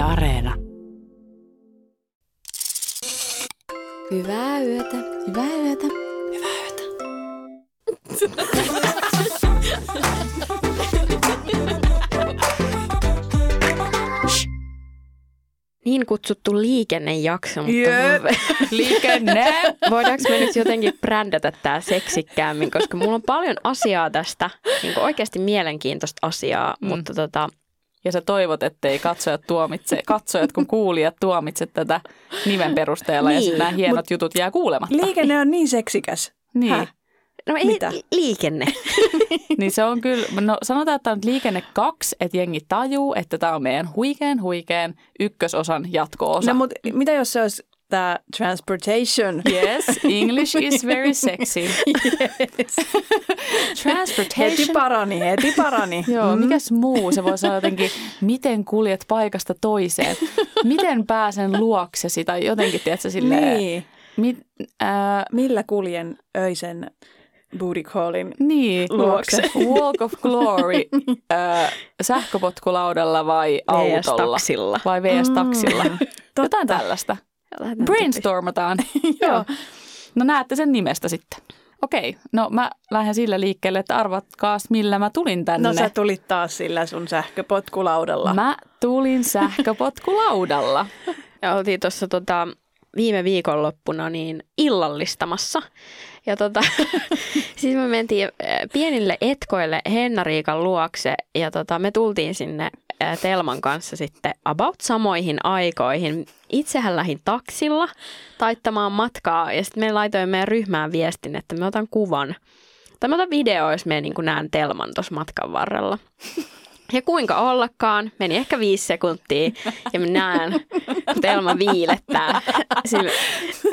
Yle Areena. Hyvää yötä. Hyvää yötä. Hyvää yötä. Niin kutsuttu liikennejakso, mutta Jep. Liikenne. voidaanko me nyt jotenkin brändätä tämä seksikkäämmin, koska mulla on paljon asiaa tästä, niin oikeasti mielenkiintoista asiaa, mm. mutta tota, Ja sä toivot, ettei katsojat tuomitse, katsojat kun kuulijat tuomitse tätä nimen perusteella ja Niin, sitten nämä hienot jutut jää kuulematta. Liikenne on niin seksikäs. Niin. Häh? no ei Mitä? li- liikenne. niin se on kyllä, no sanotaan, että tämä on nyt liikenne kaksi, että jengi tajuu, että tämä on meidän huikean huikean ykkösosan jatko-osa. No mutta mitä jos se olisi tämä transportation? Yes, English is very sexy. yes. Transportation. Heti parani, heti parani. Joo, Mm. mikäs muu? Se voisi olla jotenkin, miten kuljet paikasta toiseen. Miten pääsen luoksesi tai jotenkin, tiedätkö, silleen. Niin. Mit, äh, Millä kuljen öisen booty callin? niin, Luokse. Walk of Glory, äh, sähköpotkulaudalla vai autolla? VS-taksilla. Vai VS-taksilla? Mm. Jotain tällaista. Lähdetään Brainstormataan. Joo. No näette sen nimestä sitten. Okei, no mä lähden sillä liikkeelle, että arvatkaas millä mä tulin tänne. No sä tulit taas sillä sun sähköpotkulaudalla. Mä tulin sähköpotkulaudalla. Ja oltiin tuossa tota, viime viikonloppuna niin illallistamassa. Ja tota, siis me mentiin äh, pienille etkoille Hennariikan luokse ja tota, me tultiin sinne äh, Telman kanssa sitten about samoihin aikoihin. Itsehän lähdin taksilla taittamaan matkaa ja sitten me laitoin meidän ryhmään viestin, että me otan kuvan. Tai mä otan video, jos me niin näen Telman tuossa matkan varrella. Ja kuinka ollakaan, meni ehkä viisi sekuntia ja mä näen, kun Telma viilettää sillä,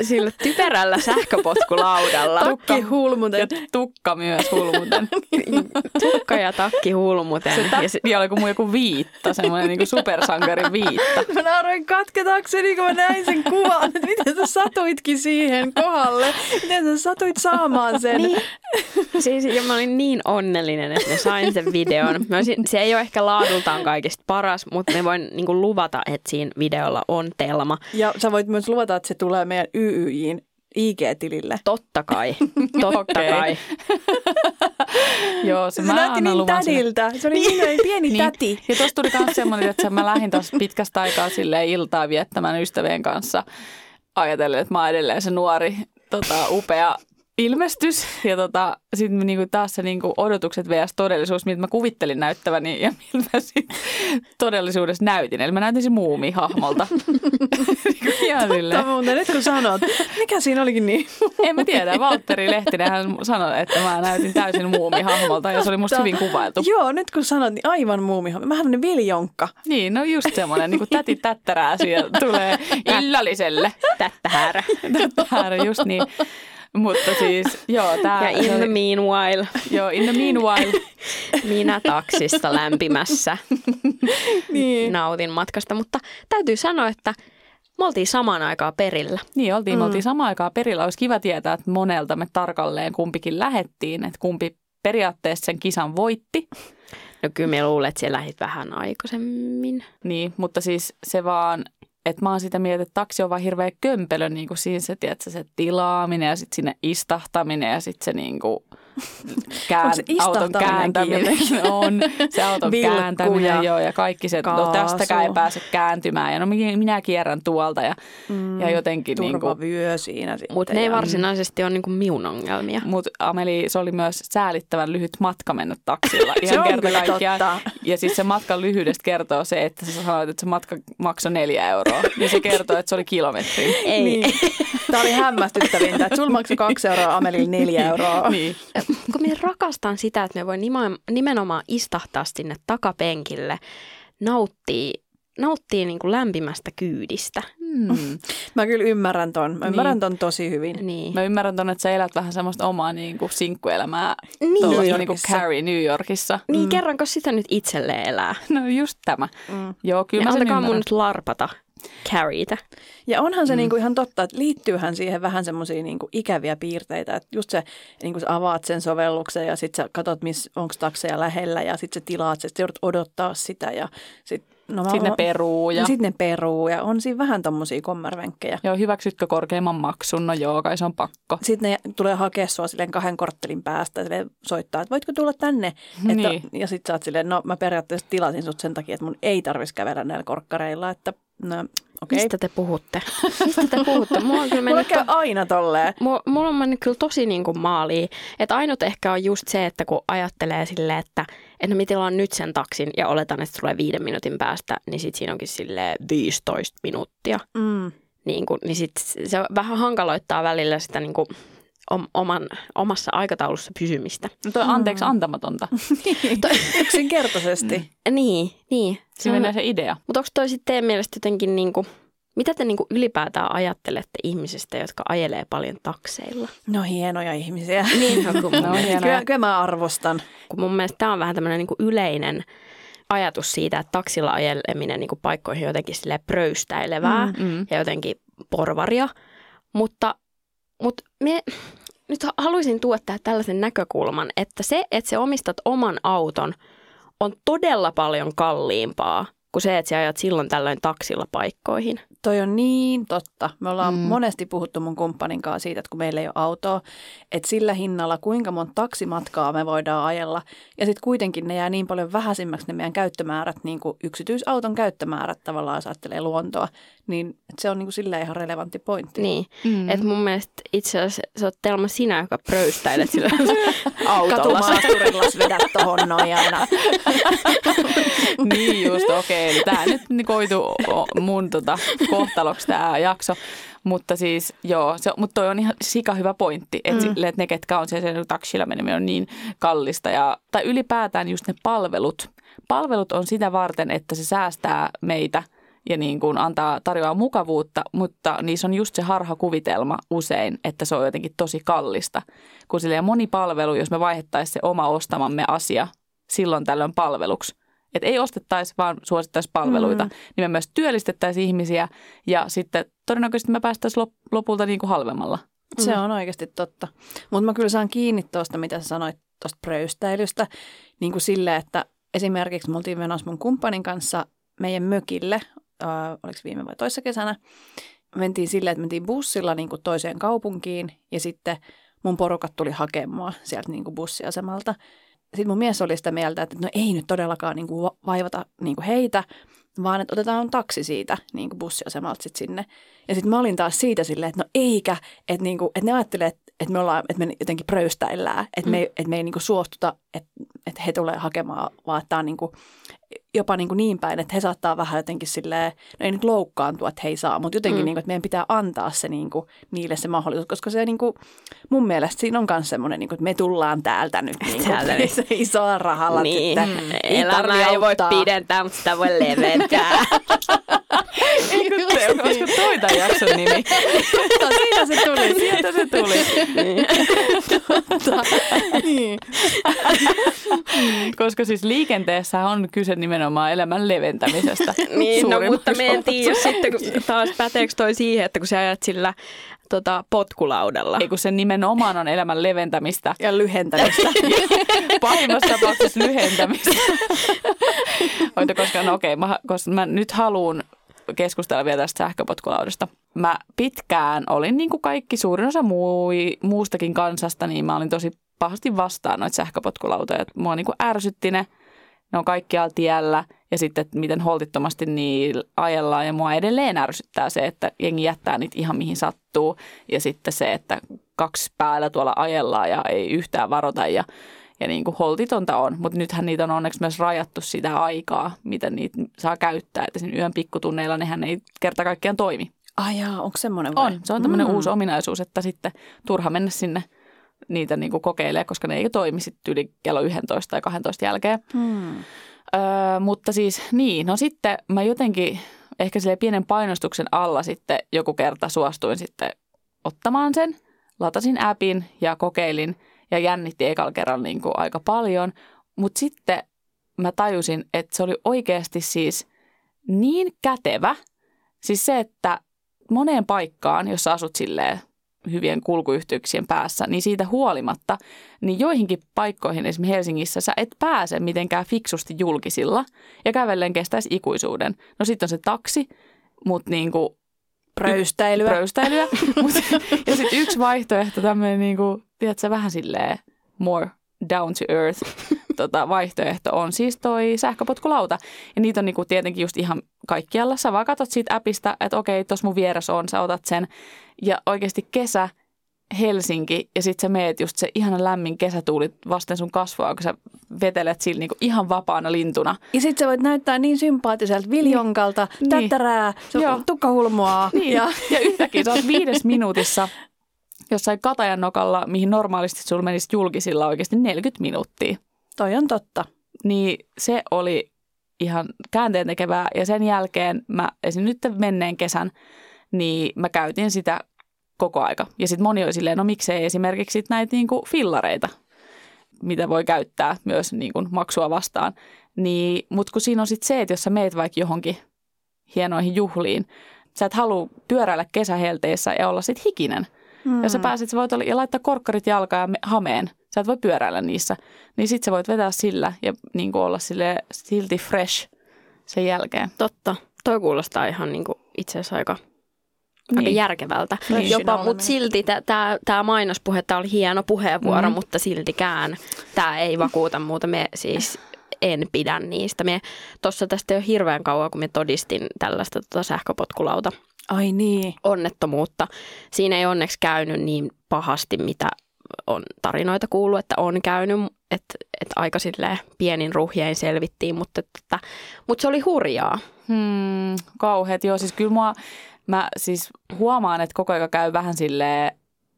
sillä typerällä sähköpotkulaudalla. Tukki hulmuten. Ja tukka myös hulmuten. Tukka ja takki hulmuten. Se ja se, oli kuin, joku viitta, semmoinen niin supersankarin viitta. Mä nauroin katketakseni, kun mä näin sen kuvan, että miten sä satuitkin siihen kohdalle. Miten sä satuit saamaan sen. niin, siis, ja mä olin niin onnellinen, että mä sain sen videon. Mä olisin, se ei ole ehkä laadultaan kaikista paras, mutta me voin niin kuin luvata, että siinä videolla on Telma. Ja sä voit myös luvata, että se tulee meidän YYJin IG-tilille. Totta kai, totta kai. Joo, se, Se mä näytti niin sille. tädiltä. Se oli niin, pieni Niin. täti. Ja tuossa tuli myös semmoinen, että mä lähdin tuossa pitkästä aikaa silleen iltaa viettämään ystävien kanssa ajatellen, että mä oon edelleen se nuori, tota, upea ilmestys. Ja tota, sitten niinku taas se niinku odotukset vs. todellisuus, miltä mä kuvittelin näyttäväni ja miltä mä sit todellisuudessa näytin. Eli mä näytin se muumihahmolta. Niinku Ihan. Totta muuten, nyt kun sanot. Mikä siinä olikin niin? En mä tiedä. Valtteri Lehtinen hän sanoi, että mä näytin täysin muumihahmolta ja se oli musta hyvin kuvailtu. Joo, nyt kun sanot, niin aivan muumihan. Mä tämmönen viljonkka. Niin, no just semmoinen, niin kuin täti tättärää siellä tulee illalliselle. Tättähärä. Tättärä, just niin. Mutta siis, joo, tää... Ja in the meanwhile, Joo, in the meanwhile. minä taksista lämpimässä Niin. nautin matkasta. Mutta täytyy sanoa, että me oltiin samaan aikaan perillä. Niin, oltiin, mm. me oltiin samaan aikaan perillä. Olisi kiva tietää, että monelta me tarkalleen kumpikin lähettiin, että kumpi periaatteessa sen kisan voitti. No kyllä me luulen, että siellä lähdit vähän aikaisemmin. Niin, mutta siis se vaan, että mä oon sitä mieltä, että taksi on vaan hirveä kömpelö niin kuin siinä se, tiedätkö, se tilaaminen ja sitten sinne istahtaminen ja sitten se niin kuin kään, se auton kääntäminen on, se auton Vilkku kääntäminen ja joo, ja kaikki se, no kaasu. tästäkään ei pääse kääntymään ja no minä kierrän tuolta ja, mm, ja jotenkin niin kuin, Turvavyö siinä sitten. Mutta ne ei ja- varsinaisesti ole niinku minun ongelmia. mutta Ameli, se oli myös säälittävän lyhyt matka mennä taksilla. Se Ihan on kerta kyllä kaikkiaan. totta. Ja siis se matkan lyhyydestä kertoo se, että sä sanoit, että se matka maksoi neljä euroa. Niin se kertoo, että se oli kilometri. Ei. Niin. Tämä oli hämmästyttävintä, että sulla maksoi kaksi euroa, Amelille neljä euroa. Niin. Kun minä rakastan sitä, että me voi nimenomaan istahtaa sinne takapenkille, nauttii, nauttii niin kuin lämpimästä kyydistä. Hmm. Mä kyllä ymmärrän ton. Mä ymmärrän Niin. ton tosi hyvin. Niin. Mä ymmärrän ton, että sä elät vähän semmoista omaa niin kuin sinkkuelämää. Niin. Tuolla New niin kuin. Carrie New Yorkissa. Niin, kerranko sitä nyt itselleen elää? No just tämä. Mm. Joo, kyllä Ja mä sen antakaa mun ymmärrän. nyt larpata Carrieitä. Ja onhan se mm. niinku ihan totta, että liittyyhän siihen vähän semmoisia niinku ikäviä piirteitä. Että just se, niinku sä avaat sen sovelluksen ja sitten sä katsot, onko takseja lähellä ja sitten sä tilaat se, sitten joudut odottaa sitä ja sitten No, Sitten ne peruu ja... Sitten ne peruu ja on siinä vähän tommosia kommervenkkejä. Joo, hyväksytkö korkeimman maksun? No joo, kai se on pakko. Sitten ne tulee hakea sua silleen kahden korttelin päästä ja soittaa, että voitko tulla tänne. Että, Niin. Ja sitten sä oot silleen, no mä periaatteessa tilasin sut sen takia, että mun ei tarvitsisi kävellä näillä korkkareilla. Että no. Okay. Mistä te puhutte? Mistä te puhutte? Mulla on kyllä Mulla mennyt käy aina tolleen. Mulla, mulla on mennyt kyllä tosi niin kuin maaliin. Että ainut ehkä on just se, että kun ajattelee silleen, että, että mä tilaan nyt sen taksin ja oletan, että se tulee viiden minuutin päästä, niin sit siinä onkin sille 15 minuuttia. Mm. Niin, kuin, niin sit se vähän hankaloittaa välillä sitä niin kuin oman, omassa aikataulussa pysymistä. No toi on anteeksi antamatonta. Yksinkertaisesti. Niin, niin. Siinä menee se idea. Mutta onko toi sitten teidän mielestä jotenkin, niin kuin, mitä te niin kuin ylipäätään ajattelette ihmisistä, jotka ajelee paljon takseilla? No hienoja ihmisiä. Niin, no, kun, No, hienoja. kyllä, kyllä mä arvostan. kun mun mielestä tämä on vähän tämmöinen niin yleinen ajatus siitä, että taksilla ajeleminen niin kuin paikkoihin on jotenkin sille pröystäilevää Mm, mm. ja jotenkin porvaria. Mutta, mutta nyt haluaisin tähän tällaisen näkökulman, että se, että sä omistat oman auton, on todella paljon kalliimpaa kuin se, että sä ajat silloin tällöin taksilla paikkoihin. Toi on niin totta. Me ollaan Mm. monesti puhuttu mun kumppanin kanssa siitä, että kun meillä ei ole autoa, että sillä hinnalla kuinka monta taksimatkaa me voidaan ajella. Ja sitten kuitenkin ne jää niin paljon vähäisimmäksi ne meidän käyttömäärät, niin kuin yksityisauton käyttömäärät tavallaan, jos ajattelee luontoa. Niin et se on niin kuin silleen ihan relevantti pointti. Niin, Mm. että mun mielestä itse asiassa sä oot Telma sinä, joka pröystäilet sillä autolla. Katumaasturilla vedät tohon noin aina. niin just, okei. Eli tämä nyt niin koitu mun tota, kohtaloksi tämä jakso. Mutta siis joo, se, mutta toi on ihan sika hyvä pointti, että, mm. että ne, ketkä on siellä taksilla meneminen on niin kallista. Ja, tai ylipäätään just ne palvelut. Palvelut on sitä varten, että se säästää meitä ja niin kuin antaa, tarjoaa mukavuutta, mutta niissä on just se harhakuvitelma usein, että se on jotenkin tosi kallista. Kun silleen moni palvelu, jos me vaihettaisiin se oma ostamamme asia silloin tällöin palveluksi, että ei ostettaisi, vaan suosittaisi palveluita, mm. niin me myös työllistettäisiin ihmisiä ja sitten todennäköisesti me päästäisiin lop- lopulta niin kuin halvemmalla. Se on oikeasti totta. Mutta mä kyllä saan kiinni tuosta, mitä sä sanoit tuosta pröystäilystä. Niin kuin sille, että esimerkiksi me oltiin menossa mun kumppanin kanssa meidän mökille, äh, oliko viime vai toissa kesänä. Mentiin silleen, että mentiin bussilla niin kuin toiseen kaupunkiin ja sitten mun porukat tuli hakemaan sieltä niin kuin bussiasemalta. Sitten mun mies oli sitä mieltä, että no ei nyt todellakaan niin kuin vaivata niin kuin heitä, vaan että otetaan taksi siitä niin kuin bussiasemalta sit sinne. Ja sitten mä olin taas siitä silleen, että no eikä, että, niinku, että ne ajattelee, että, että me ollaan, että me jotenkin pröystäillään, että me, ei- että me ei niinku suostuta, että, että he tulee hakemaan, vaan että tämä on niinku, jopa niinku niin päin, että he saattaa vähän jotenkin silleen, no ei nyt loukkaantua, että he ei saa, mutta jotenkin, Mm. mm. niinku, että meidän pitää antaa se niinku, niille se mahdollisuus, koska se niinku, mun mielestä siinä on myös semmoinen, niinku, että me tullaan täältä nyt niinku, Täältä nyt. se isoa rahalla Niin, sitten. elämä tarvi ei voi pidentää, mutta sitä voi leventää. Eikö te, olisiko toi tämän jakson nimi? Siinä se tuli. Sieltä se tuli. niin. Koska siis liikenteessä on kyse nimenomaan elämän leventämisestä. niin, no, mutta me en tiedä sitten kun taas päteekö toi siihen, että kun sä ajat sillä tota, potkulaudalla. Ei kun se nimenomaan on elämän leventämistä. Ja lyhentämistä. Pahimmassa tapauksessa lyhentämistä. Oita, koska no okei, mä, koska mä nyt haluan keskustella vielä tästä sähköpotkulaudasta. Mä pitkään olin niin kuin kaikki suurin osa mui, muustakin kansasta, niin mä olin tosi pahasti vastaan noita sähköpotkulautoja. Mua niin kuin ärsytti ne, ne on kaikkialla tiellä ja sitten että miten holtittomasti niillä ajellaan. Ja mua edelleen ärsyttää se, että jengi jättää niitä ihan mihin sattuu. Ja sitten se, että kaksi päällä tuolla ajellaan ja ei yhtään varota ja ja niin kuin holtitonta on, mutta nythän niitä on onneksi myös rajattu sitä aikaa, mitä niitä saa käyttää. Että siinä yön pikkutunneilla nehän ei kerta kaikkiaan toimi. Ai jaa, onko semmoinen vai? On, se on tämmöinen Mm. uusi ominaisuus, että sitten turha mennä sinne niitä niin kuin kokeilee, koska ne ei toimi sitten yli kello 11 tai 12 jälkeen. Hmm. Öö, mutta siis niin, no sitten mä jotenkin ehkä sille pienen painostuksen alla sitten joku kerta suostuin sitten ottamaan sen. Latasin appin ja kokeilin ja jännitti ekalla kerralla niin kuin aika paljon. Mutta sitten mä tajusin, että se oli oikeasti siis niin kätevä. Siis se, että moneen paikkaan, jos asut silleen hyvien kulkuyhteyksien päässä, niin siitä huolimatta, niin joihinkin paikkoihin esimerkiksi Helsingissä sä et pääse mitenkään fiksusti julkisilla ja kävellen kestäisi ikuisuuden. No sitten on se taksi, mutta niin kuin Pröystäilyä. pröystäilyä. Mut, ja sitten yksi vaihtoehto, tämmöinen niin kuin, tiedätkö, vähän silleen more down to earth tota, vaihtoehto on siis toi sähköpotkulauta. Ja niitä on niinku tietenkin just ihan kaikkialla. Sä vaan katsot siitä appista, että okei, tuossa mun vieressä on, sä otat sen. Ja oikeasti kesä, Helsinki ja sitten sä meet just se ihana lämmin kesätuuli vasten sun kasvoa, kun sä vetelet sillä niinku ihan vapaana lintuna. Ja sitten sä voit näyttää niin sympaattiselta viljonkalta, Niin. tättärää, se Joo. tukkahulmoa. Niin. Ja, Ja, ja yhtäkkiä sä oot viides minuutissa jossain katajan nokalla, mihin normaalisti sulla menisi julkisilla oikeasti 40 minuuttia. toi on totta. Niin se oli ihan käänteen tekevää. Ja sen jälkeen mä esim. nyt menneen kesän, niin mä käytin sitä koko aika. Ja sitten moni oli silleen, no miksei esimerkiksi näitä niinku fillareita, mitä voi käyttää myös niinku maksua vastaan. Niin, Mutta kun siinä on sitten se, että jos sä meet vaikka johonkin hienoihin juhliin, sä et halua pyöräillä kesähelteissä ja olla sitten hikinen. Mm. Jos sä pääset, sä voit olla, ja laittaa korkkarit jalkaan ja me- hameen. Sä et voi pyöräillä niissä. Niin sit sä voit vetää sillä ja niin olla sille silti fresh sen jälkeen. Totta. Toi kuulostaa ihan niin kuin itse asiassa aika, aika Niin. järkevältä. Niin. Jopa, Oleminen. mutta silti tämä mainospuhe, tämä oli hieno puheenvuoro, Mhm. mutta siltikään tämä ei vakuuta muuta. Me siis en pidä niistä. Me tuossa tästä jo hirveän kauan, kun me todistin tällaista tota sähköpotkulauta Ai niin. onnettomuutta. Siinä ei onneksi käynyt niin pahasti, mitä on tarinoita kuullut, että on käynyt, että, että aika silleen pienin ruhjein selvittiin, mutta, että, mutta se oli hurjaa. Hmm, kauheat. Joo, siis kyllä mua, mä siis huomaan, että koko ajan käy vähän sille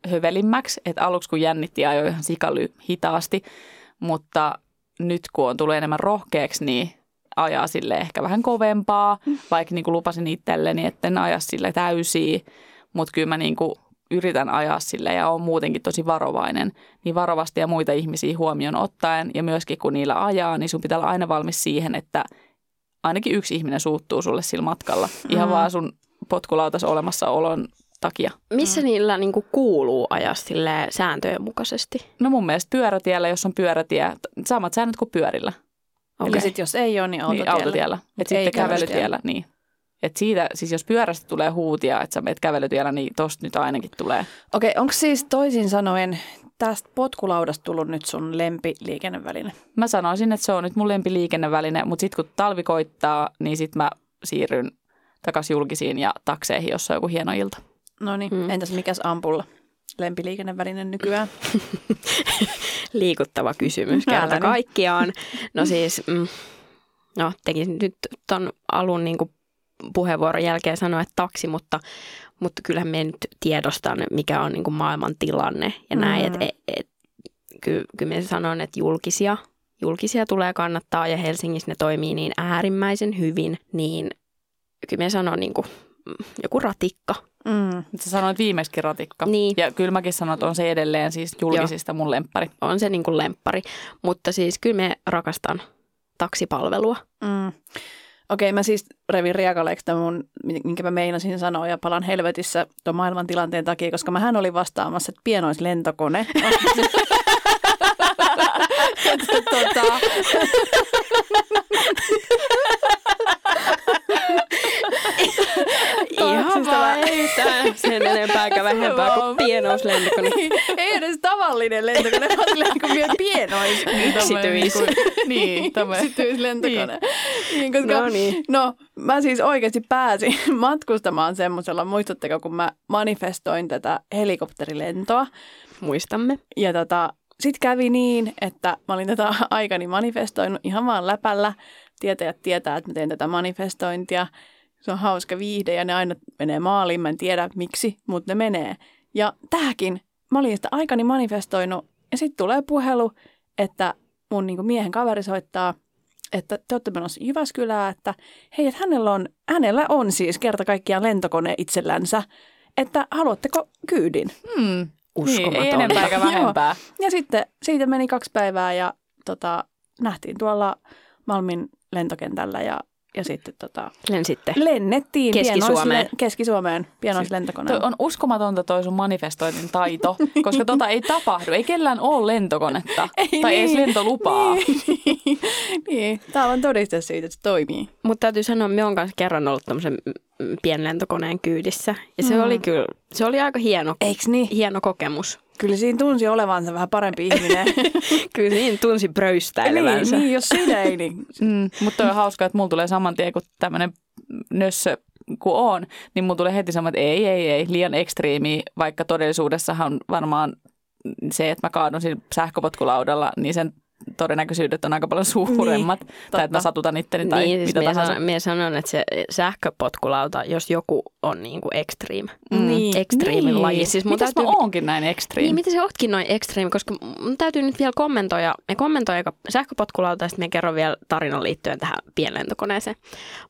hövelimmäksi, että aluksi kun jännitti ajoi ihan sikaly hitaasti, mutta nyt kun on tullut enemmän rohkeaksi, niin ajaa sille ehkä vähän kovempaa, vaikka niin kuin lupasin itselleni, että en aja sille täysiä, mutta kyllä mä niin kuin yritän ajaa sille ja on muutenkin tosi varovainen, niin varovasti ja muita ihmisiä huomioon ottaen ja myöskin kun niillä ajaa, niin sun pitää olla aina valmis siihen, että ainakin yksi ihminen suuttuu sulle sillä matkalla. Ihan Mm. vaan sun potkulautas olemassaolon takia. Missä niillä niin kuin kuuluu ajaa sääntöjen mukaisesti? No mun mielestä pyörätiellä, jos on pyörätie, samat säännöt kuin pyörillä. Eli Okei. sitten jos ei ole, niin autotiellä. Niin, autotiellä. Et Ei sitten kävelytiellä. kävelytiellä, niin. Et siitä, siis jos pyörästä tulee huutia, että sä menet kävelytiellä, niin tosta nyt ainakin tulee. Okei, onko siis toisin sanoen tästä potkulaudasta tullut nyt sun lempiliikenneväline? Mä sanoisin, että se on nyt mun lempiliikenneväline, mutta sitten kun talvi koittaa, niin sitten mä siirryn takaisin julkisiin ja takseihin, jos on joku hieno ilta. No niin, Mm. entäs mikäs ampulla? Lempiliikenneväline nykyään? Liikuttava kysymys Älä kerta nyt. kaikkiaan. No siis, mm, no tekisin nyt ton alun niin kuin puheenvuoron jälkeen sanoa, että taksi, mutta, mutta kyllähän me nyt tiedostan, mikä on niin kuin maailman tilanne ja näin. Mm. Et, et, et, kyllä, kyllä me sanon, että julkisia, julkisia tulee kannattaa ja Helsingissä ne toimii niin äärimmäisen hyvin, niin kyllä me sanon niin kuin, mm, joku ratikka. Mm. Sä sanoit viimeiskin ratikka. Niin. Ja kyllä mäkin sanon, että on se edelleen siis julkisista mun lemppari. On se niin kuin lemppari, mutta siis kyllä me rakastan taksipalvelua. Mm. Okei, mä siis revin riekaleeksi tämän mun, minkä mä meinasin sanoa, ja palan helvetissä tuon maailman tilanteen takia, koska mähän olin vastaamassa, että pienois lentokone. Että tota, Ihan Taksista vaan mä- ei tää sen enempää eikä vähempää kuin pienouslentokone. Niin, ei edes tavallinen lentokone, vaan silleen niin kuin vielä pienois. Yksityis. Niin, tämmöinen. Yksityislentokone. Niin, koska, No niin. No, mä siis oikeasti pääsin matkustamaan semmoisella, muistatteko, kun mä manifestoin tätä helikopterilentoa. Muistamme. Ja tota, sit kävi niin, että mä olin tätä aikani manifestoinut ihan vaan läpällä. Tietäjät tietää, että mä teen tätä manifestointia. Se on hauska viihde ja ne aina menee maaliin. Mä en tiedä miksi, mutta ne menee. Ja tähänkin, mä olin sitä aikani manifestoinut ja sitten tulee puhelu, että mun niin miehen kaveri soittaa, että te olette menossa Jyväskylään, että hei, että hänellä on, hänellä on siis kerta kaikkiaan lentokone itsellänsä, että haluatteko kyydin? Hmm. Uskomatonta. Niin, ei enempää eikä vähempää. Ja sitten siitä meni kaksi päivää ja tota, nähtiin tuolla Malmin lentokentällä ja ja sitten tota, Lensitte. lennettiin Keski-Suomeen. pienoisle- Keski-Suomeen pienoislentokoneella. Toi on uskomatonta toi sun manifestoinnin taito, koska tota ei tapahdu. Ei kellään ole lentokonetta ei tai edes niin. lentolupaa. Niin, niin. Täällä on todiste siitä, että se toimii. Mutta täytyy sanoa, me on kanssa kerran ollut tämmöisen mm, pienlentokoneen kyydissä. Ja se Mm. oli kyllä, se oli aika hieno, Eiks niin? hieno kokemus. Kyllä siinä tunsi olevansa vähän parempi ihminen. Kyllä niin tunsi niin, pröystäilevänsä. niin, jos siinä ei, niin Mm, mutta on hauska, että mulla tulee saman tien, kun tämmöinen nössö kun on, niin mulla tulee heti sama, että ei, ei, ei, liian ekstriimi, vaikka todellisuudessahan varmaan se, että mä kaadun siinä sähköpotkulaudalla, niin sen todennäköisyydet on aika paljon suuremmat. Niin, tai että mä satutan itteni tai niin, siis mitä mie tahansa. sanon, mie sanon, että se sähköpotkulauta, jos joku on niinku extreme, Mm. Niin. extreme laji. Siis mun Mitäs täytyy, mä oonkin näin extreme? niin, miten se ootkin noin extreme, koska mun täytyy nyt vielä kommentoida, me kommentoi aika sähköpotkulauta ja sitten me kerron vielä tarinan liittyen tähän pienlentokoneeseen.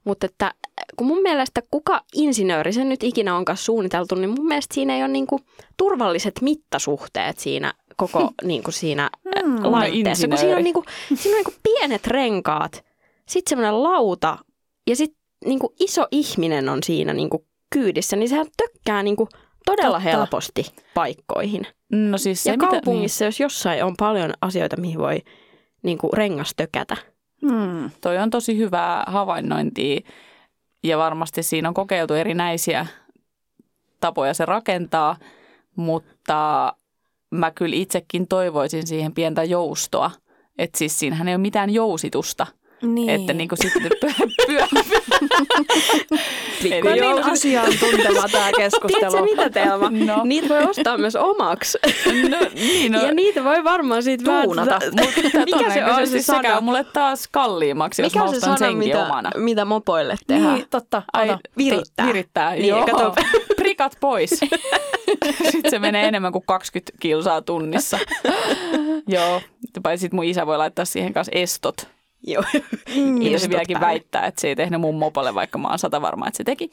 Mutta että kun mun mielestä kuka insinööri sen nyt ikinä onkaan suunniteltu, niin mun mielestä siinä ei ole niinku turvalliset mittasuhteet siinä koko niinku siinä Mm. laitteessa. Kun siinä on, insinööri. niinku, siinä on niinku pienet renkaat, sitten semmoinen lauta ja sitten niinku iso ihminen on siinä niinku kyydissä, niin sehän tökkää niinku todella Totta. helposti paikkoihin. No siis se, ja mitä, kaupungissa, jos jossain on paljon asioita, mihin voi niinku rengas tökätä. Hmm. niin, toi on tosi hyvää havainnointia ja varmasti siinä on kokeiltu erinäisiä tapoja se rakentaa, mutta mä kyllä itsekin toivoisin siihen pientä joustoa. Että siis siinähän ei ole mitään jousitusta. Niin. Että niin kuin sitten pyö, pyö, Pikku Eli niin asiantunteva tämä keskustelu. Tiedätkö mitä Telma? No. Niitä voi ostaa myös omaksi. no, niin, no, ja niitä voi varmaan siitä Tuunata. mutta Mikä se on se sana? käy mulle taas kalliimmaksi, jos Mikä mä on se ostan sana, senkin mitä, omana. mitä mopoille tehdään? Niin, totta. Ai, virittää. Virittää, Niin, joo. kato. Prikat pois. Sitten se menee enemmän kuin 20 kilsaa tunnissa. joo, paitsi sit mun isä voi laittaa siihen kanssa estot. Joo. Mitä se vieläkin päälle. väittää, että se ei tehnyt mun mopolle, vaikka mä oon sata varma, että se teki.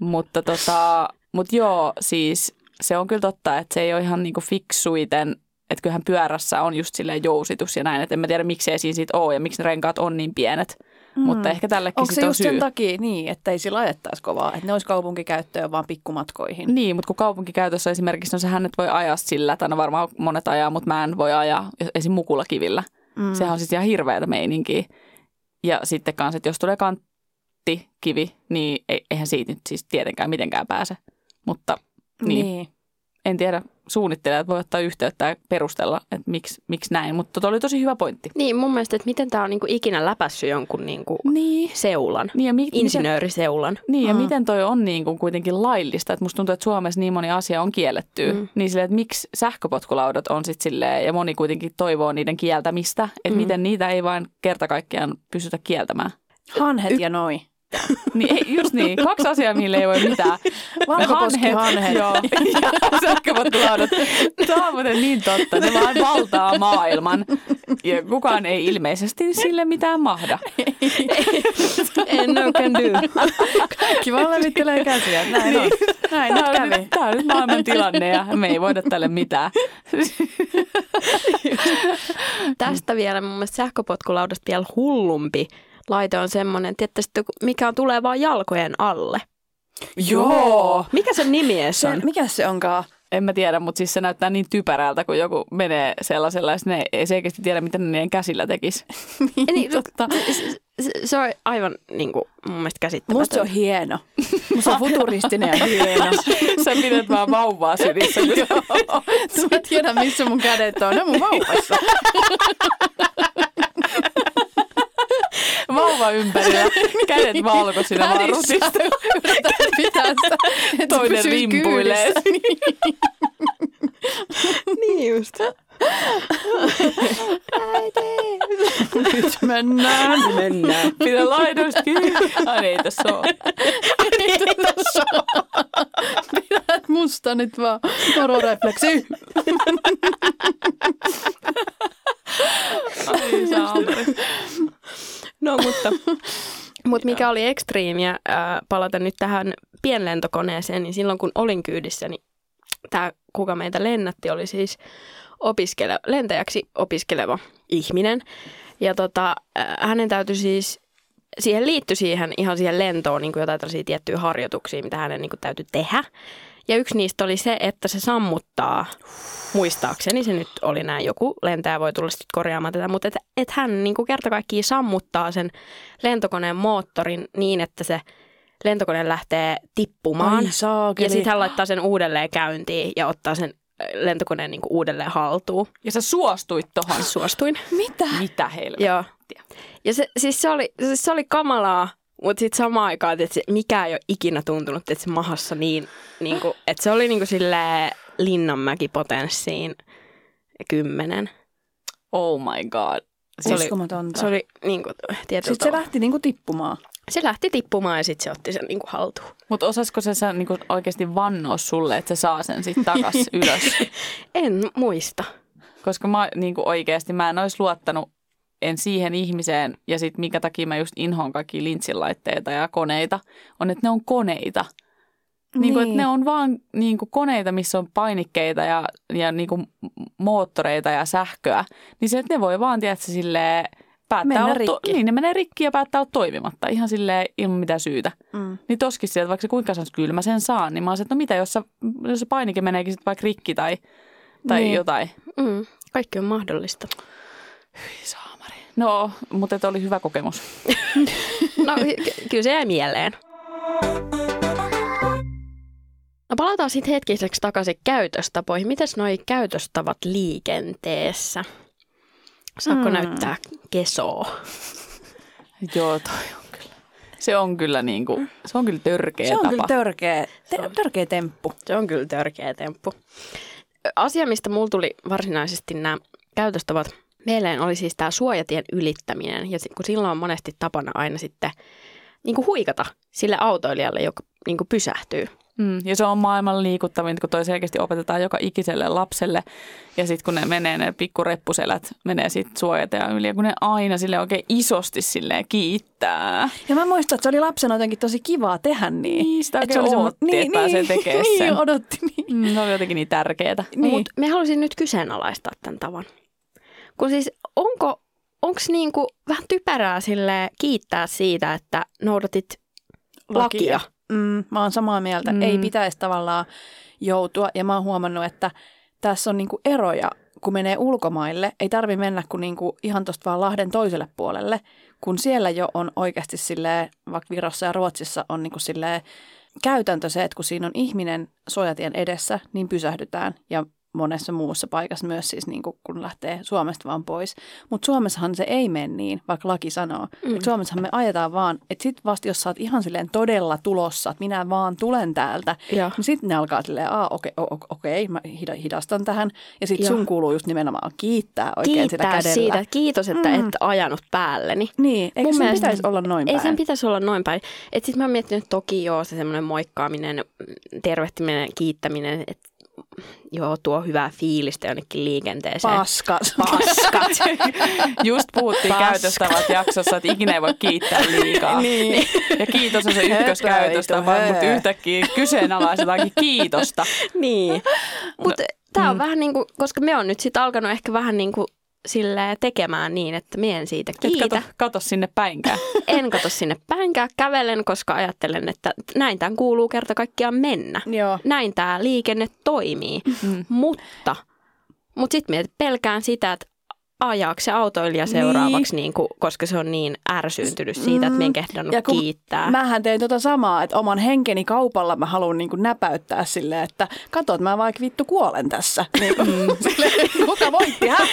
Mutta tota, mut joo, siis se on kyllä totta, että se ei ole ihan niinku fiksuiten, että kyllähän pyörässä on just silleen jousitus ja näin, että en mä tiedä miksi siinä siitä ole ja miksi ne renkaat on niin pienet. Mm. Mutta ehkä tällekin Onko se on just syy. sen takia niin, että ei sillä ajettaisi kovaa, että ne olisi kaupunkikäyttöön vaan pikkumatkoihin? Niin, mutta kun kaupunkikäytössä esimerkiksi on sehän, että voi ajaa sillä, tai no varmaan monet ajaa, mutta mä en voi ajaa esim. mukulakivillä. Mm. Sehän on siis ihan hirveätä meininkiä. Ja sitten kanssa, että jos tulee kanttikivi, niin ei- eihän siitä nyt siis tietenkään mitenkään pääse. Mutta niin, niin. niin. en tiedä, suunnittelijat voi ottaa yhteyttä ja perustella, että miksi, miksi näin. Mutta toi oli tosi hyvä pointti. Niin, mun mielestä, että miten tämä on niinku ikinä läpässyt jonkun niinku Niin. seulan, Niin ja, mi- miten, insinööriseulan. niin, ja Mm. miten toi on niin kuin kuitenkin laillista, että musta tuntuu, että Suomessa niin moni asia on kielletty. Mm. Niin silleen, että miksi sähköpotkulaudat on sitten silleen, ja moni kuitenkin toivoo niiden kieltämistä, että mm. Miten niitä ei vain kerta kaikkiaan pystytä kieltämään. Hanhet ja noi. Niin, ei, just niin, kaksi asiaa, mille ei voi mitään. Valkoposkihanhet. Joo, ja sähköpotkulaudat. Tämä on muuten niin totta, ne vaan valtaa maailman. Ja kukaan ei ilmeisesti sille mitään mahda. En no can do. Kaikki vaan levittelee käsiä. Näin on. Näin Tämä on, kävi. nyt, tämä on nyt maailman tilanne ja me ei voida tälle mitään. Tästä vielä mun mielestä sähköpotkulaudasta vielä hullumpi laite on semmoinen, että sitten, mikä on tulee vaan jalkojen alle. Joo. Mikä sen nimi edes Se, on? mikä se onkaan? En mä tiedä, mutta siis se näyttää niin typerältä, kun joku menee sellaisella, ja ne ei selkeästi tiedä, mitä ne niiden käsillä tekisi. Niin, Totta. se, se, se on aivan niin kuin, mun mielestä käsittämätön. Musta se on hieno. Musta se on futuristinen ja hieno. Sä pidät vaan vauvaa sylissä. sä- Mä tiedän, missä mun kädet on. Ne on mun vauvassa. Vauva ympärillä, kädet valkoisina vaan rutista. Pitää sitä, että se Toinen rimpuilee. niin just. Nyt mennään. Mennään. Pidä laidoista kiinni. Ai ei tässä ole. Pidät musta nyt vaan mororefleksi. Ai saamari. No mutta, mikä oli ekstriimiä ää, palata nyt tähän pienlentokoneeseen, niin silloin kun olin kyydissä, niin tämä, kuka meitä lennätti, oli siis opiskele, lentäjäksi opiskeleva ihminen. Ja tota, ää, hänen täytyy siis siihen liittyi siihen ihan siihen lentoon niin kuin jotain tällaisia tiettyjä harjoituksia, mitä hänen niin kuin täytyy tehdä. Ja yksi niistä oli se, että se sammuttaa, muistaakseni se nyt oli näin, joku lentäjä voi tulla sitten korjaamaan tätä, mutta että et hän niin kuin kerta kaikkiaan sammuttaa sen lentokoneen moottorin niin, että se lentokone lähtee tippumaan. Ai saakeli. ja sitten hän laittaa sen uudelleen käyntiin ja ottaa sen lentokoneen niin kuin uudelleen haltuun. Ja sä suostuit tohon. Suostuin. Mitä? Mitä helvettiä? Joo. Ja se, siis se oli, siis se oli kamalaa, mutta sitten samaan aikaan, että se, mikä ei ole ikinä tuntunut, että se mahassa niin, niin kuin, että se oli niin kuin silleen Linnanmäki potenssiin kymmenen. Oh my god. Se oli, se oli niin kuin, tietyllä Sitten se tavalla. lähti niinku tippumaan. se lähti tippumaan ja sitten se otti sen niin kuin haltuun. Mutta osaisiko se sä niinku oikeasti vannoa sulle, että se saa sen sitten takas ylös? En muista. Koska mä niinku oikeasti mä en olisi luottanut en siihen ihmiseen ja sitten minkä takia mä just inhoon kaikki linssilaitteita ja koneita, on, että ne on koneita. Niin. Kuin, että ne on vaan niin kuin koneita, missä on painikkeita ja, ja niin kuin moottoreita ja sähköä. Niin se, että ne voi vaan, tiedätkö, silleen, päättää olla rikki. niin, ne menee rikki ja päättää olla toimimatta ihan silleen ilman mitään syytä. Mm. Niin toskin sieltä, vaikka se kuinka sanoisi, kyllä mä sen saan, niin mä oon että no mitä, jos, sä, jos se painike meneekin sitten vaikka rikki tai, tai Niin. jotain. Mm, kaikki on mahdollista. Hyi saamari. No, mutta että oli hyvä kokemus. No ky- kyllä se jäi mieleen. No palataan sitten hetkiseksi takaisin käytöstapoihin. Mites noi käytöstavat liikenteessä? Saatko Hmm. näyttää kesoa? Joo, toi on kyllä. Se on kyllä niin kuin, se on kyllä törkeä Se on tapa. kyllä törkeä, te, Se on. törkeä temppu. Se on kyllä törkeä temppu. Asia, mistä mulla tuli varsinaisesti nämä käytöstavat mieleen, oli siis tämä suojatien ylittäminen. Ja kun silloin on monesti tapana aina sitten niin kuin huikata sille autoilijalle, joka niin kuin pysähtyy. Mm, ja se on maailman liikuttavin, kun toi selkeästi opetetaan joka ikiselle lapselle. Ja sitten kun ne menee, ne pikkureppuselät menee sitten suojataan yli. Ja kun ne aina sille oikein isosti silleen kiittää. Ja mä muistan, että se oli lapsena jotenkin tosi kivaa tehdä niin. Niin, sitä Et se oli ootti, semmo- että pääsee tekemään niin, sen. odotti niin. Mm, se oli jotenkin niin tärkeetä. Niin. Mutta me halusin nyt kyseenalaistaa tämän tavan. Kun siis onko onks niinku vähän typerää sille kiittää siitä, että noudatit lakia? Lakia. Mm, mä oon samaa mieltä. Mm. Mm. Ei pitäisi tavallaan joutua. Ja mä oon huomannut, että tässä on niinku eroja, kun menee ulkomaille. Ei tarvi mennä kuin niinku ihan tuosta vaan Lahden toiselle puolelle, kun siellä jo on oikeasti silleen, vaikka Virossa ja Ruotsissa on niinku silleen käytäntö se, että kun siinä on ihminen suojatien edessä, niin pysähdytään. Ja monessa muussa paikassa myös siis niin kuin, kun lähtee Suomesta vaan pois. Mutta Suomessahan se ei mene niin, vaikka laki sanoo. Mm. Et Suomessahan me ajetaan vaan, että sit vasta jos sä oot ihan silleen todella tulossa, että minä vaan tulen täältä, Joo. niin sitten ne alkaa silleen, aa okei, okay, okei, mä hida- hidastan tähän. Ja sitten sun kuuluu just nimenomaan kiittää oikein sitä Kiittää kädellä. siitä, että kiitos, että Mm. et ajanut päälleni. Niin, eikö Mun mielestä- pitäisi olla noin Ei päin? sen pitäisi olla noin päin. Et sit mä oon miettinyt, että toki joo, se semmoinen moikkaaminen, tervehtiminen, kiittäminen, että joo, tuo hyvää fiilistä jonnekin liikenteeseen. Paskas. Paskat. Just puhuttiin Paska. käytöstavat jaksossa, että ikinä ei voi kiittää liikaa. niin. Ja kiitos on se ykköskäytöstapa, mutta yhtäkkiä kyseenalaistetaankin kiitosta. niin. Mutta tämä on mm. vähän niin kuin, koska me on nyt sitten alkanut ehkä vähän niin kuin silleen tekemään niin, että me en siitä Et kiitä. kato, kato sinne päinkään. En kato sinne päinkään, kävelen, koska ajattelen, että näin tämän kuuluu kerta kaikkiaan mennä. Joo. Näin tämä liikenne toimii. Mm. Mutta, mutta sitten pelkään sitä, että ajaako se autoilija seuraavaksi, niin. kuin, koska se on niin ärsyyntynyt siitä, että me en kehdannut Ja kun kiittää. Mähän tein tota samaa, että oman henkeni kaupalla mä haluan niinku näpäyttää silleen, että kato, että mä vaikka vittu kuolen tässä. Niin kuin, silleen, kuka voitti, hä?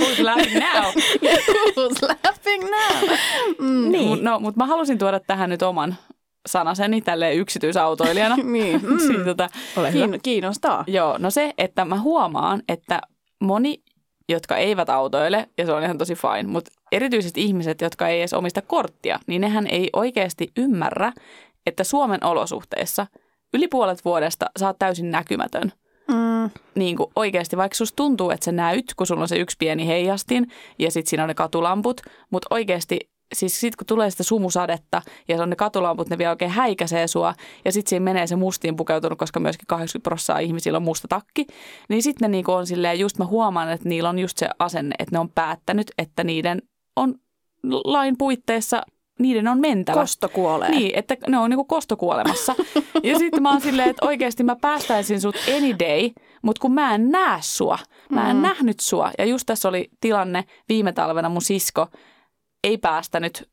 Who's laughing now? Who's laughing now? Mm. Niin. Mut, no, mutta mä halusin tuoda tähän nyt oman sanaseni tälleen yksityisautoilijana. Niin. Mm. Siis, tota, Ole hyvä. Kiin, kiinnostaa. joo, no se, että mä huomaan, että moni, jotka eivät autoile, ja se on ihan tosi fine, mutta erityisesti ihmiset, jotka ei edes omista korttia, niin nehän ei oikeasti ymmärrä, että Suomen olosuhteissa yli puolet vuodesta oot täysin näkymätön. Mm. niin kuin oikeasti, vaikka susta tuntuu, että sä näyt, kun sulla on se yksi pieni heijastin ja sitten siinä on ne katulamput, mutta oikeasti siis sitten kun tulee sitä sumusadetta ja se on ne katulamput, ne vielä oikein häikäisee sua ja sitten siinä menee se mustiin pukeutunut, koska myöskin 80 prosenttia ihmisillä on musta takki, niin sitten ne niinku on silleen, just mä huomaan, että niillä on just se asenne, että ne on päättänyt, että niiden on lain puitteissa niiden on mentävä. Kosto kuolee. Niin, että ne on niinku kostokuolemassa. ja sitten mä oon silleen, että oikeasti mä päästäisin sut any day, mutta kun mä en näe sua, mä en mm. nähnyt sua. Ja just tässä oli tilanne viime talvena mun sisko ei päästänyt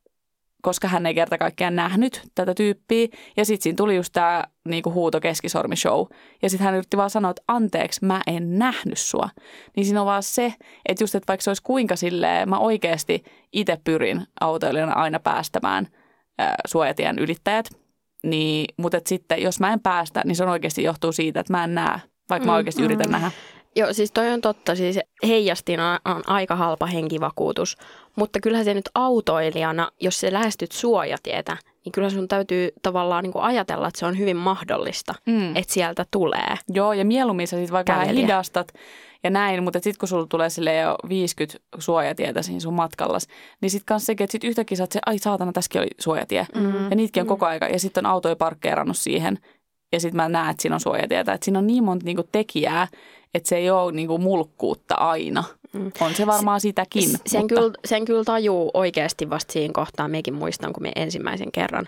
koska hän ei kerta kaikkiaan nähnyt tätä tyyppiä. Ja sitten siinä tuli just tämä niinku huuto keskisormi-show. Ja sitten hän yritti vaan sanoa, että anteeksi, mä en nähnyt sua. Niin siinä on vaan se, että just, että vaikka se olisi kuinka silleen, mä oikeasti itse pyrin autoilijana aina päästämään ää, suojatien ylittäjät. Niin, mutta sitten jos mä en päästä, niin se on oikeasti johtuu siitä, että mä en näe, vaikka mä mm, oikeasti mm, yritän nähdä. Joo, siis toi on totta. Siis heijastin on, on aika halpa henkivakuutus, mutta kyllähän se nyt autoilijana, jos se lähestyt suojatietä, niin kyllä sun täytyy tavallaan niin kuin ajatella, että se on hyvin mahdollista, mm. että sieltä tulee. Joo, ja mieluummin sä sitten vaikka vähän hidastat ja näin, mutta sitten kun sulla tulee sille jo 50 suojatietä siinä sun matkallas, niin sitten kanssa sekin, että sitten yhtäkkiä sä oot se, ai saatana, tässäkin oli suojatie. Mm. Ja niitäkin on mm. koko aika. Ja sitten on autoja parkkeerannut siihen. Ja sitten mä näen, että siinä on suojatietä. Että siinä on niin monta niinku tekijää, että se ei ole niinku mulkkuutta aina. Mm. On se varmaan sitäkin. Sen, mutta... kyllä, sen kyllä tajuu oikeasti vasta siinä kohtaa. Mekin muistan, kun me ensimmäisen kerran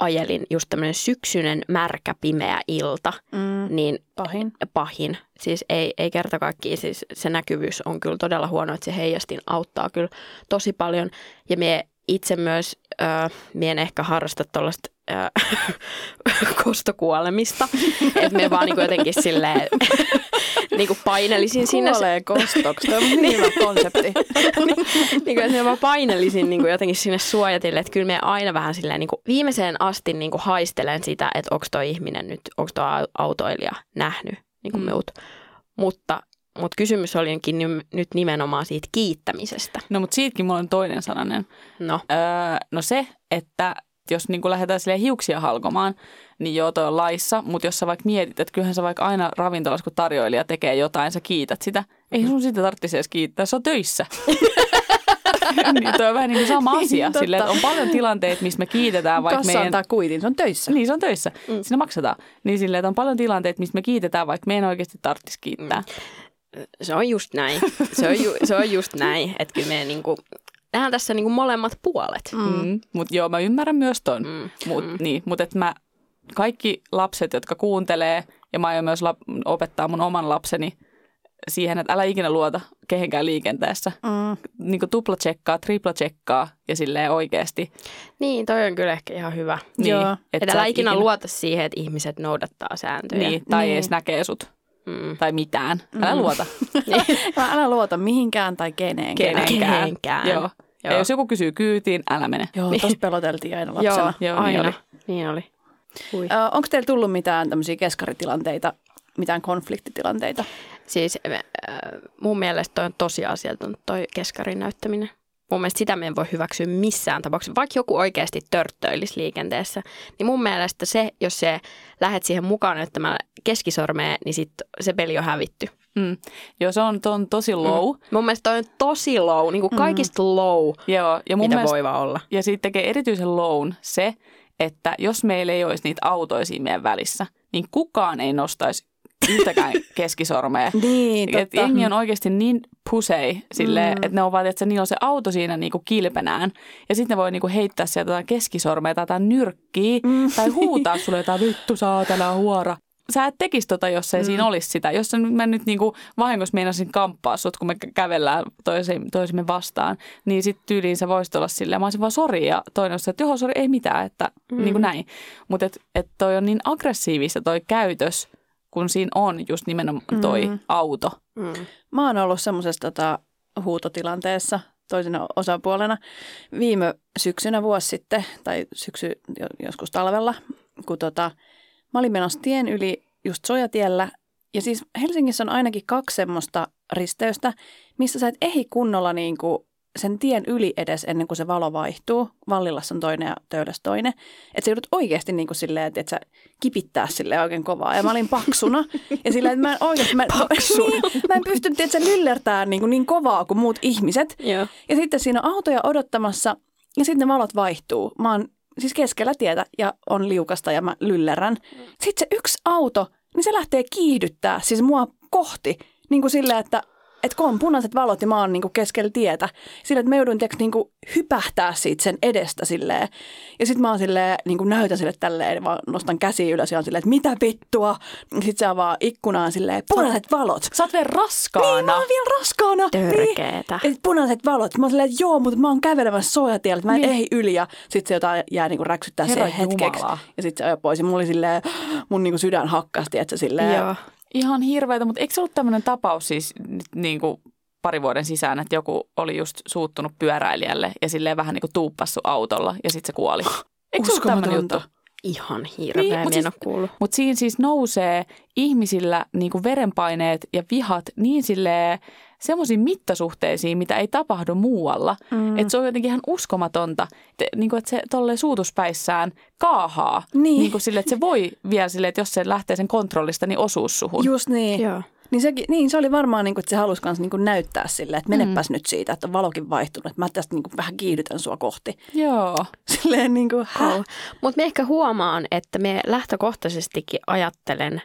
ajelin just tämmöinen syksyinen märkä pimeä ilta, mm, niin pahin. pahin. Siis ei, ei kerta kaikkiaan, siis se näkyvyys on kyllä todella huono, että se heijastin auttaa kyllä tosi paljon. Ja me itse myös, äh, mie en ehkä harrasta tuollaista äh, kostokuolemista, että me vaan niinku jotenkin silleen niin kuin painelisin siinä. Kuolee kostoksi, tämä on niin hyvä konsepti. niin kuin, että mä vaan painelisin niin kuin jotenkin sinne suojatille, että kyllä me aina vähän silleen niin kuin viimeiseen asti niin kuin haistelen sitä, että onko toi ihminen nyt, onko tuo autoilija nähnyt niin kuin mm. meut. Mutta mutta kysymys olikin nyt nimenomaan siitä kiittämisestä. No mutta siitäkin mulla on toinen sananen. No. Öö, no se, että jos niin kuin lähdetään sille hiuksia halkomaan, niin joo, toi on laissa, mutta jos sä vaikka mietit, että kyllähän sä vaikka aina ravintolassa, kun tarjoilija tekee jotain, sä kiität sitä. Ei sun sitä tarvitsisi edes kiittää, se on töissä. niin toi on vähän niin kuin sama asia. Niin, Silleen, että on paljon tilanteita, missä me kiitetään vaikka Kassa meidän... kuitin, se on töissä. Niin, se on töissä. Mm. Siinä maksetaan. Niin silleen, että on paljon tilanteita, missä me kiitetään, vaikka meidän oikeasti tarvitsisi kiittää. Mm. Se on just näin. Se on, ju, se on just näin, että kyllä me niinku, nähdään tässä niinku molemmat puolet. Mm. Mm. Mutta joo, mä ymmärrän myös ton. Mm. Mut, mm. niin, mut et mä, kaikki lapset, jotka kuuntelee, ja mä aion myös lap, opettaa mun oman lapseni siihen, että älä ikinä luota kehenkään liikenteessä. Mm. Niin kuin tupla tsekkaa, tripla tsekkaa ja silleen oikeasti. Niin, toi on kyllä ehkä ihan hyvä. Niin, Joo. Että et älä ikinä luota siihen, että ihmiset noudattaa sääntöjä. Niin, tai niin. edes näkee sut. Mm. Tai mitään. Älä mm. luota. niin. älä luota mihinkään tai kenenkään. Kenenkään. kenenkään. Joo. Joo. Ja jos joku kysyy kyytiin, älä mene. Joo, niin. tossa peloteltiin aina lapsena. Joo, Joo niin aina. Oli. Niin oli. Ui. Ö, onko teillä tullut mitään tämmöisiä keskaritilanteita, mitään konfliktitilanteita? Siis äh, mun mielestä toi on tosi asialton toi keskarin näyttäminen. Mun mielestä sitä me ei voi hyväksyä missään tapauksessa. Vaikka joku oikeasti törttöilisi liikenteessä, niin mun mielestä se, jos se lähet siihen mukaan näyttämään keskisormeen, niin sit se peli on hävitty. Mm. Joo, se on, on tosi low. Mm. Mun mielestä toi on tosi low, niin kuin mm. kaikista mm. low, Joo, ja mun mitä mielestä, voi vaan olla. Ja siitä tekee erityisen lown se, että jos meillä ei olisi niitä autoja siinä meidän välissä, niin kukaan ei nostaisi yhtäkään keskisormea. niin, totta. Et jengi on oikeasti niin pusei sille, mm. että ne on vaan, että niillä on se auto siinä niinku kilpenään. Ja sitten ne voi niinku heittää sieltä jotain keskisormea tai jotain nyrkkiä mm. tai huutaa sulle jotain vittu saatana huora sä et tekisi tota, jos ei mm. siinä olisi sitä. Jos mä nyt niinku vahingossa meinasin kamppaa sut, kun me kävellään toisimme vastaan, niin sitten tyyliin sä voisit olla silleen, mä olisin vaan sori ja toinen on se, että joo, sori, ei mitään, että mm. niin kuin näin. Mutta et, et toi on niin aggressiivista toi käytös, kun siinä on just nimenomaan toi mm. auto. Mm. Mä oon ollut semmoisessa tota, huutotilanteessa toisena osapuolena viime syksynä vuosi sitten, tai syksy joskus talvella, kun tota, Mä olin menossa tien yli just Sojatiellä. Ja siis Helsingissä on ainakin kaksi semmoista risteystä, missä sä et ehi kunnolla niin kuin sen tien yli edes ennen kuin se valo vaihtuu. Vallilassa on toinen ja Töydässä toinen. Että sä joudut oikeasti niin kuin silleen, että et sä kipittää sille oikein kovaa. Ja mä olin paksuna. ja silleen, että mä en oikeasti, mä, niin, mä en pysty että lyllertää niin, kuin niin kovaa kuin muut ihmiset. Joo. Ja sitten siinä on autoja odottamassa ja sitten ne valot vaihtuu. Mä oon siis keskellä tietä ja on liukasta ja mä lyllerän. Sitten se yksi auto, niin se lähtee kiihdyttää siis mua kohti. Niin kuin silleen, että että kun on punaiset valot ja mä oon niinku keskellä tietä, sillä että mä joudun tiiäks, niinku hypähtää siitä sen edestä silleen. Ja sitten mä oon silleen, niinku näytän sille tälleen, vaan nostan käsi ylös ja on silleen, että mitä vittua. Sitten se avaa ikkunaan silleen, punaiset valot. Sä oot vielä raskaana. Niin, mä oon vielä raskaana. Törkeetä. Niin. Et punaiset valot. Mä oon silleen, että joo, mutta mä oon kävelemässä soojatiellä, että mä en Niin. niin. ehdi yli. Ja sit se jotain jää niinku räksyttää Herra se hetkeksi. Jumala. Ja sit se ajoi pois. Ja mulla oli silleen, mun niinku sydän hakkasti, että se silleen, Joo. Ihan hirveätä, mutta eikö se ollut tämmöinen tapaus siis nyt niin kuin pari vuoden sisään, että joku oli just suuttunut pyöräilijälle ja silleen vähän niin kuin tuuppassu autolla ja sitten se kuoli. Eikö se ollut tämmöinen juttu? Ihan hirveä, Niin, niin, mut en siis- kuullut. Mutta siinä siis nousee ihmisillä niin kuin verenpaineet ja vihat niin silleen semmoisiin mittasuhteisiin, mitä ei tapahdu muualla. Mm. Että se on jotenkin ihan uskomatonta, että, niin kuin, että se tolleen suutuspäissään kaahaa. Niin. niin kuin sille, että se voi vielä silleen, että jos se lähtee sen kontrollista, niin osuus suhun. Just niin. Joo. Niin, sekin, niin se oli varmaan, niin kuin, että se halusi myös niin näyttää sille, että menepäs mm. nyt siitä, että on valokin vaihtunut, että mä tästä niin kuin vähän kiihdytän sua kohti. Joo. Silleen niin kuin, häh? Mutta me ehkä huomaan, että me lähtökohtaisestikin ajattelen,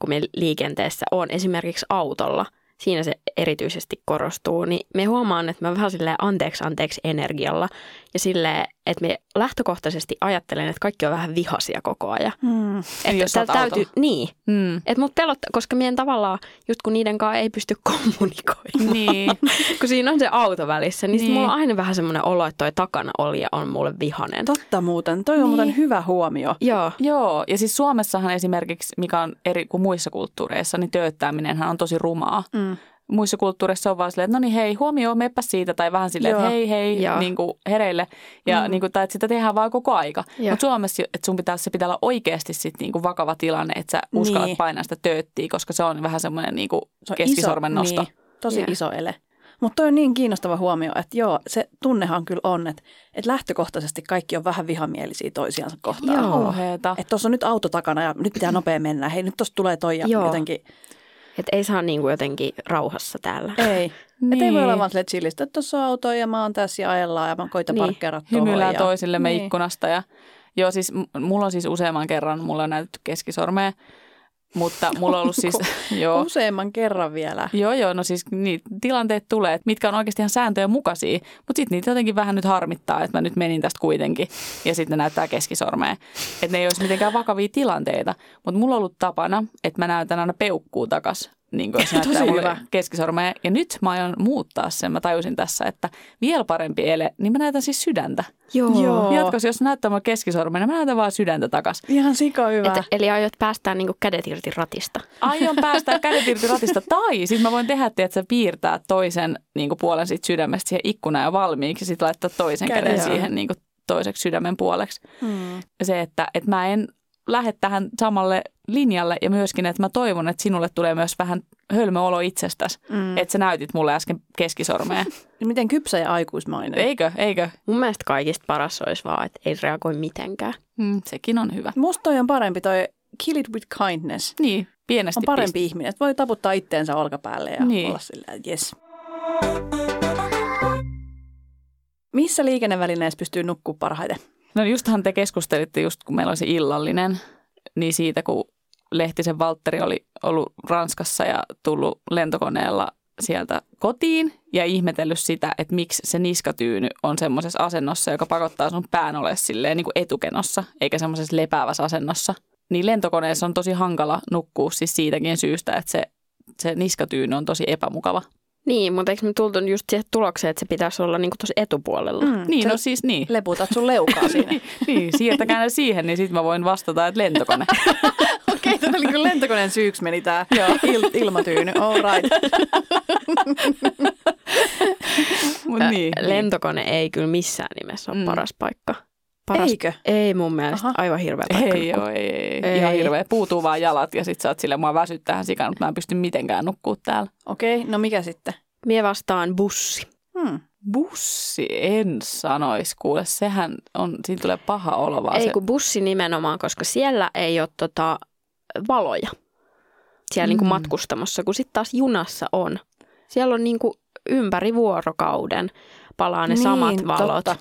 kun me liikenteessä on esimerkiksi autolla, siinä se erityisesti korostuu, niin me huomaan, että mä vähän silleen anteeksi anteeksi energialla ja silleen, että me lähtökohtaisesti ajattelen, että kaikki on vähän vihasia koko ajan. Hmm. Että jos tää autolla. niin, Mm. että mut pelottaa, koska meidän tavallaan, just kun niiden kanssa ei pysty kommunikoimaan, Niin. kun siinä on se auto välissä, niin, niin. Niin. mulla on aina vähän semmoinen olo, että toi takana olija on mulle vihanen. Totta muuten, toi on Niin. muuten hyvä huomio. Joo, Joo, ja siis Suomessahan esimerkiksi, mikä on eri kuin muissa kulttuureissa, niin tööttääminenhän on tosi rumaa. Mm. Muissa kulttuureissa on vaan silleen, että no niin hei, huomioon, meppä siitä, tai vähän silleen, että hei hei, Joo. niin kuin hereille. Ja Mm. niin kuin, tai että sitä tehdään vaan koko aika. Mutta Suomessa, että sun pitää, se pitää olla oikeasti sit niin kuin vakava tilanne, että sä uskallat Niin. painaa sitä tööttiä, koska se on vähän semmoinen niin kuin Se on keskisormen iso, nosto. Niin, tosi Joo. iso ele. Mutta toi on niin kiinnostava huomio, että joo, se tunnehan kyllä on, että, että lähtökohtaisesti kaikki on vähän vihamielisiä toisiansa kohtaan. Joo. Että tuossa on nyt auto takana ja nyt pitää nopea mennä. Hei, nyt tuosta tulee toi ja Joo. jotenkin, että ei saa niinku jotenkin rauhassa täällä. ei. Niin. Että ei voi olla vaan silleen chillistä, että tuossa on auto ja mä oon tässä ja ajellaan ja mä koitan Niin. niin. parkkeeraa tuohon. Hymyillään ja... toisillemme niin. ikkunasta. Ja, joo, siis mulla on siis useamman kerran, mulla on näytetty keskisormea, mutta mulla on ollut siis, joo, Useamman kerran vielä. Joo, joo, no siis niin, tilanteet tulee, mitkä on oikeasti ihan sääntöjen mukaisia, mutta sitten niitä jotenkin vähän nyt harmittaa, että mä nyt menin tästä kuitenkin ja sitten ne näyttää keskisormea. Että ne ei olisi mitenkään vakavia tilanteita, mutta mulla on ollut tapana, että mä näytän aina peukkuu takas, niin kuin jos näyttää mulle hyvä. keskisormea. Ja nyt mä aion muuttaa sen, mä tajusin tässä, että vielä parempi ele, niin mä näytän siis sydäntä. Joo. Joo. Jatkossa, jos näyttää mulle keskisormea, niin mä näytän vaan sydäntä takas. Ihan sika hyvä. Et, eli aiot päästää niinku kädet irti ratista. aion päästä kädet irti ratista. Tai sitten mä voin tehdä, että sä piirtää toisen niin puolen siitä sydämestä siihen ikkunaan jo valmiiksi ja sitten laittaa toisen Käden, käden siihen niin toiseksi sydämen puoleksi. Hmm. Se, että, että mä en lähde tähän samalle linjalle ja myöskin, että mä toivon, että sinulle tulee myös vähän hölmöolo itsestäsi. Mm. Että sä näytit mulle äsken keskisormea. Miten kypsä ja aikuismainen. eikö, eikö? Mun mielestä kaikista paras olisi vaan, että ei reagoi mitenkään. Mm, sekin on hyvä. Musta toi on parempi toi kill it with kindness. Niin, pienesti On parempi ihminen. Että voi taputtaa itteensä olkapäälle ja Niin. olla silleen, että yes. Missä liikennevälineessä pystyy nukkuu parhaiten? No justhan te keskustelitte just, kun meillä oli se illallinen, niin siitä, kun Lehtisen Valtteri oli ollut Ranskassa ja tullut lentokoneella sieltä kotiin ja ihmetellyt sitä, että miksi se niskatyyny on semmoisessa asennossa, joka pakottaa sun pään ole silleen niin kuin etukenossa, eikä semmoisessa lepäävässä asennossa. Niin lentokoneessa on tosi hankala nukkua siis siitäkin syystä, että se, se niskatyyny on tosi epämukava. Niin, mutta eikö me tultu just siihen tulokseen, että se pitäisi olla niinku tosi etupuolella? Mm. Niin, no siis niin. Leputat sun leukaa siinä. niin, siirtäkää ne siihen, niin sitten mä voin vastata, että lentokone. Okei, tämä oli kyllä lentokoneen syyksi meni tämä il- ilmatyyny. All right. Mut niin, niin. Lentokone ei kyllä missään nimessä ole Mm. paras paikka. Paras, Eikö? Ei mun mielestä. Aha. Aivan hirveä paikka. Ei nukkua. joo, ei, ei, Ei. Ihan hirveä. Puutuu vaan jalat ja sit sä oot silleen, mua väsyttää sikana, mutta mä en pysty mitenkään nukkuu täällä. Okei, no mikä sitten? Mie vastaan bussi. Hmm. Bussi en sanois, kuule, sehän on, siinä tulee paha olo vaan Ei se. kun bussi nimenomaan, koska siellä ei ole tota valoja siellä mm. niinku Mm. matkustamossa, kun sitten taas junassa on. Siellä on niinku ympäri vuorokauden palaa ne Niin, samat valot. totta.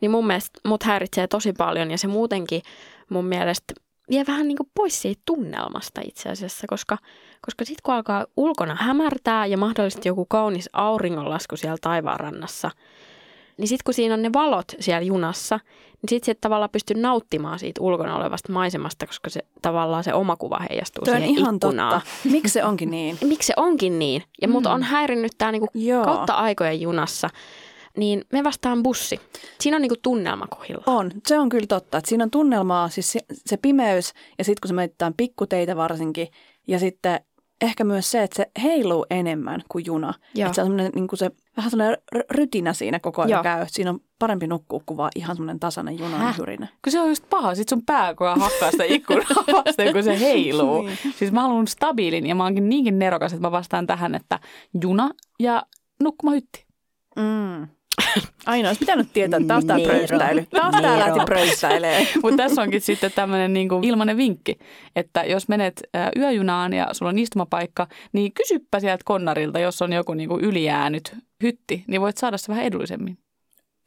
Niin mun mielestä mut häiritsee tosi paljon ja se muutenkin mun mielestä vie vähän niin kuin pois siitä tunnelmasta itse asiassa, koska, koska sitten kun alkaa ulkona hämärtää ja mahdollisesti joku kaunis auringonlasku siellä taivaanrannassa, niin sitten kun siinä on ne valot siellä junassa, niin sitten se tavallaan pystyy nauttimaan siitä ulkona olevasta maisemasta, koska se tavallaan se oma kuva heijastuu on siihen ihan ikkunaan. totta. Miksi se onkin niin? Miksi se onkin niin? Ja mut Mm. on häirinnyt tämä niinku Joo. kautta aikojen junassa, niin me vastaan bussi. Siinä on niinku tunnelma kohilla. On, se on kyllä totta. Että siinä on tunnelmaa, siis se, se pimeys ja sitten kun se menetään pikkuteitä varsinkin ja sitten ehkä myös se, että se heiluu enemmän kuin juna. Joo. Että se on semmoinen, niin kuin se, vähän semmoinen r- rytinä siinä koko ajan Joo. käy. Siinä on parempi nukkua kuin vaan ihan semmoinen tasainen junan hyrinä. Kun se on just paha, sit sun pää koko ajan hakkaa sitä ikkunaa vasten, kun se heiluu. Niin. Siis mä haluan stabiilin ja mä oonkin niinkin nerokas, että mä vastaan tähän, että juna ja nukkumahytti. Mm. Aina olisi pitänyt tietää, että taas tää Nero. pröystäily. Taas tää Nero. lähti pröystäilee. Mutta tässä onkin sitten tämmöinen niinku ilmainen vinkki, että jos menet yöjunaan ja sulla on istumapaikka, niin kysyppä sieltä konnarilta, jos on joku niinku ylijäänyt hytti, niin voit saada se vähän edullisemmin.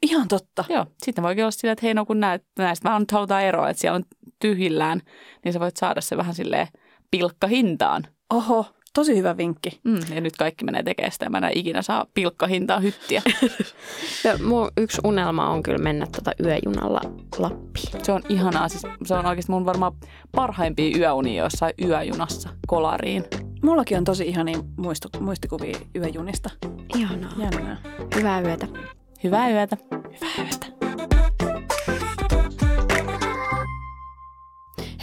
Ihan totta. Joo, sitten voikin olla sillä, että hei no kun näet, näistä vähän nyt halutaan eroa, että siellä on tyhjillään, niin sä voit saada se vähän silleen pilkkahintaan. Oho, tosi hyvä vinkki. Mm, ja nyt kaikki menee tekemään sitä, mä en enää ikinä saa pilkkahintaan hyttiä. Ja mun yksi unelma on kyllä mennä tota yöjunalla Lappiin. Se on ihanaa, siis se on oikeasti mun varmaan parhaimpia yöunia jossain yöjunassa kolariin. Mullakin on tosi ihania muistu, muistikuvia yöjunista. Ihanaa. Jännää. Hyvää yötä. Hyvää yötä. Hyvää yötä.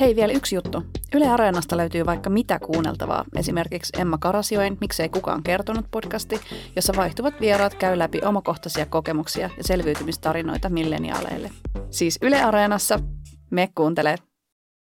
Hei, vielä yksi juttu. Yle Areenasta löytyy vaikka mitä kuunneltavaa. Esimerkiksi Emma Karasioin, miksei kukaan kertonut podcasti, jossa vaihtuvat vieraat käy läpi omakohtaisia kokemuksia ja selviytymistarinoita milleniaaleille. Siis Yle Areenassa, me kuuntelee.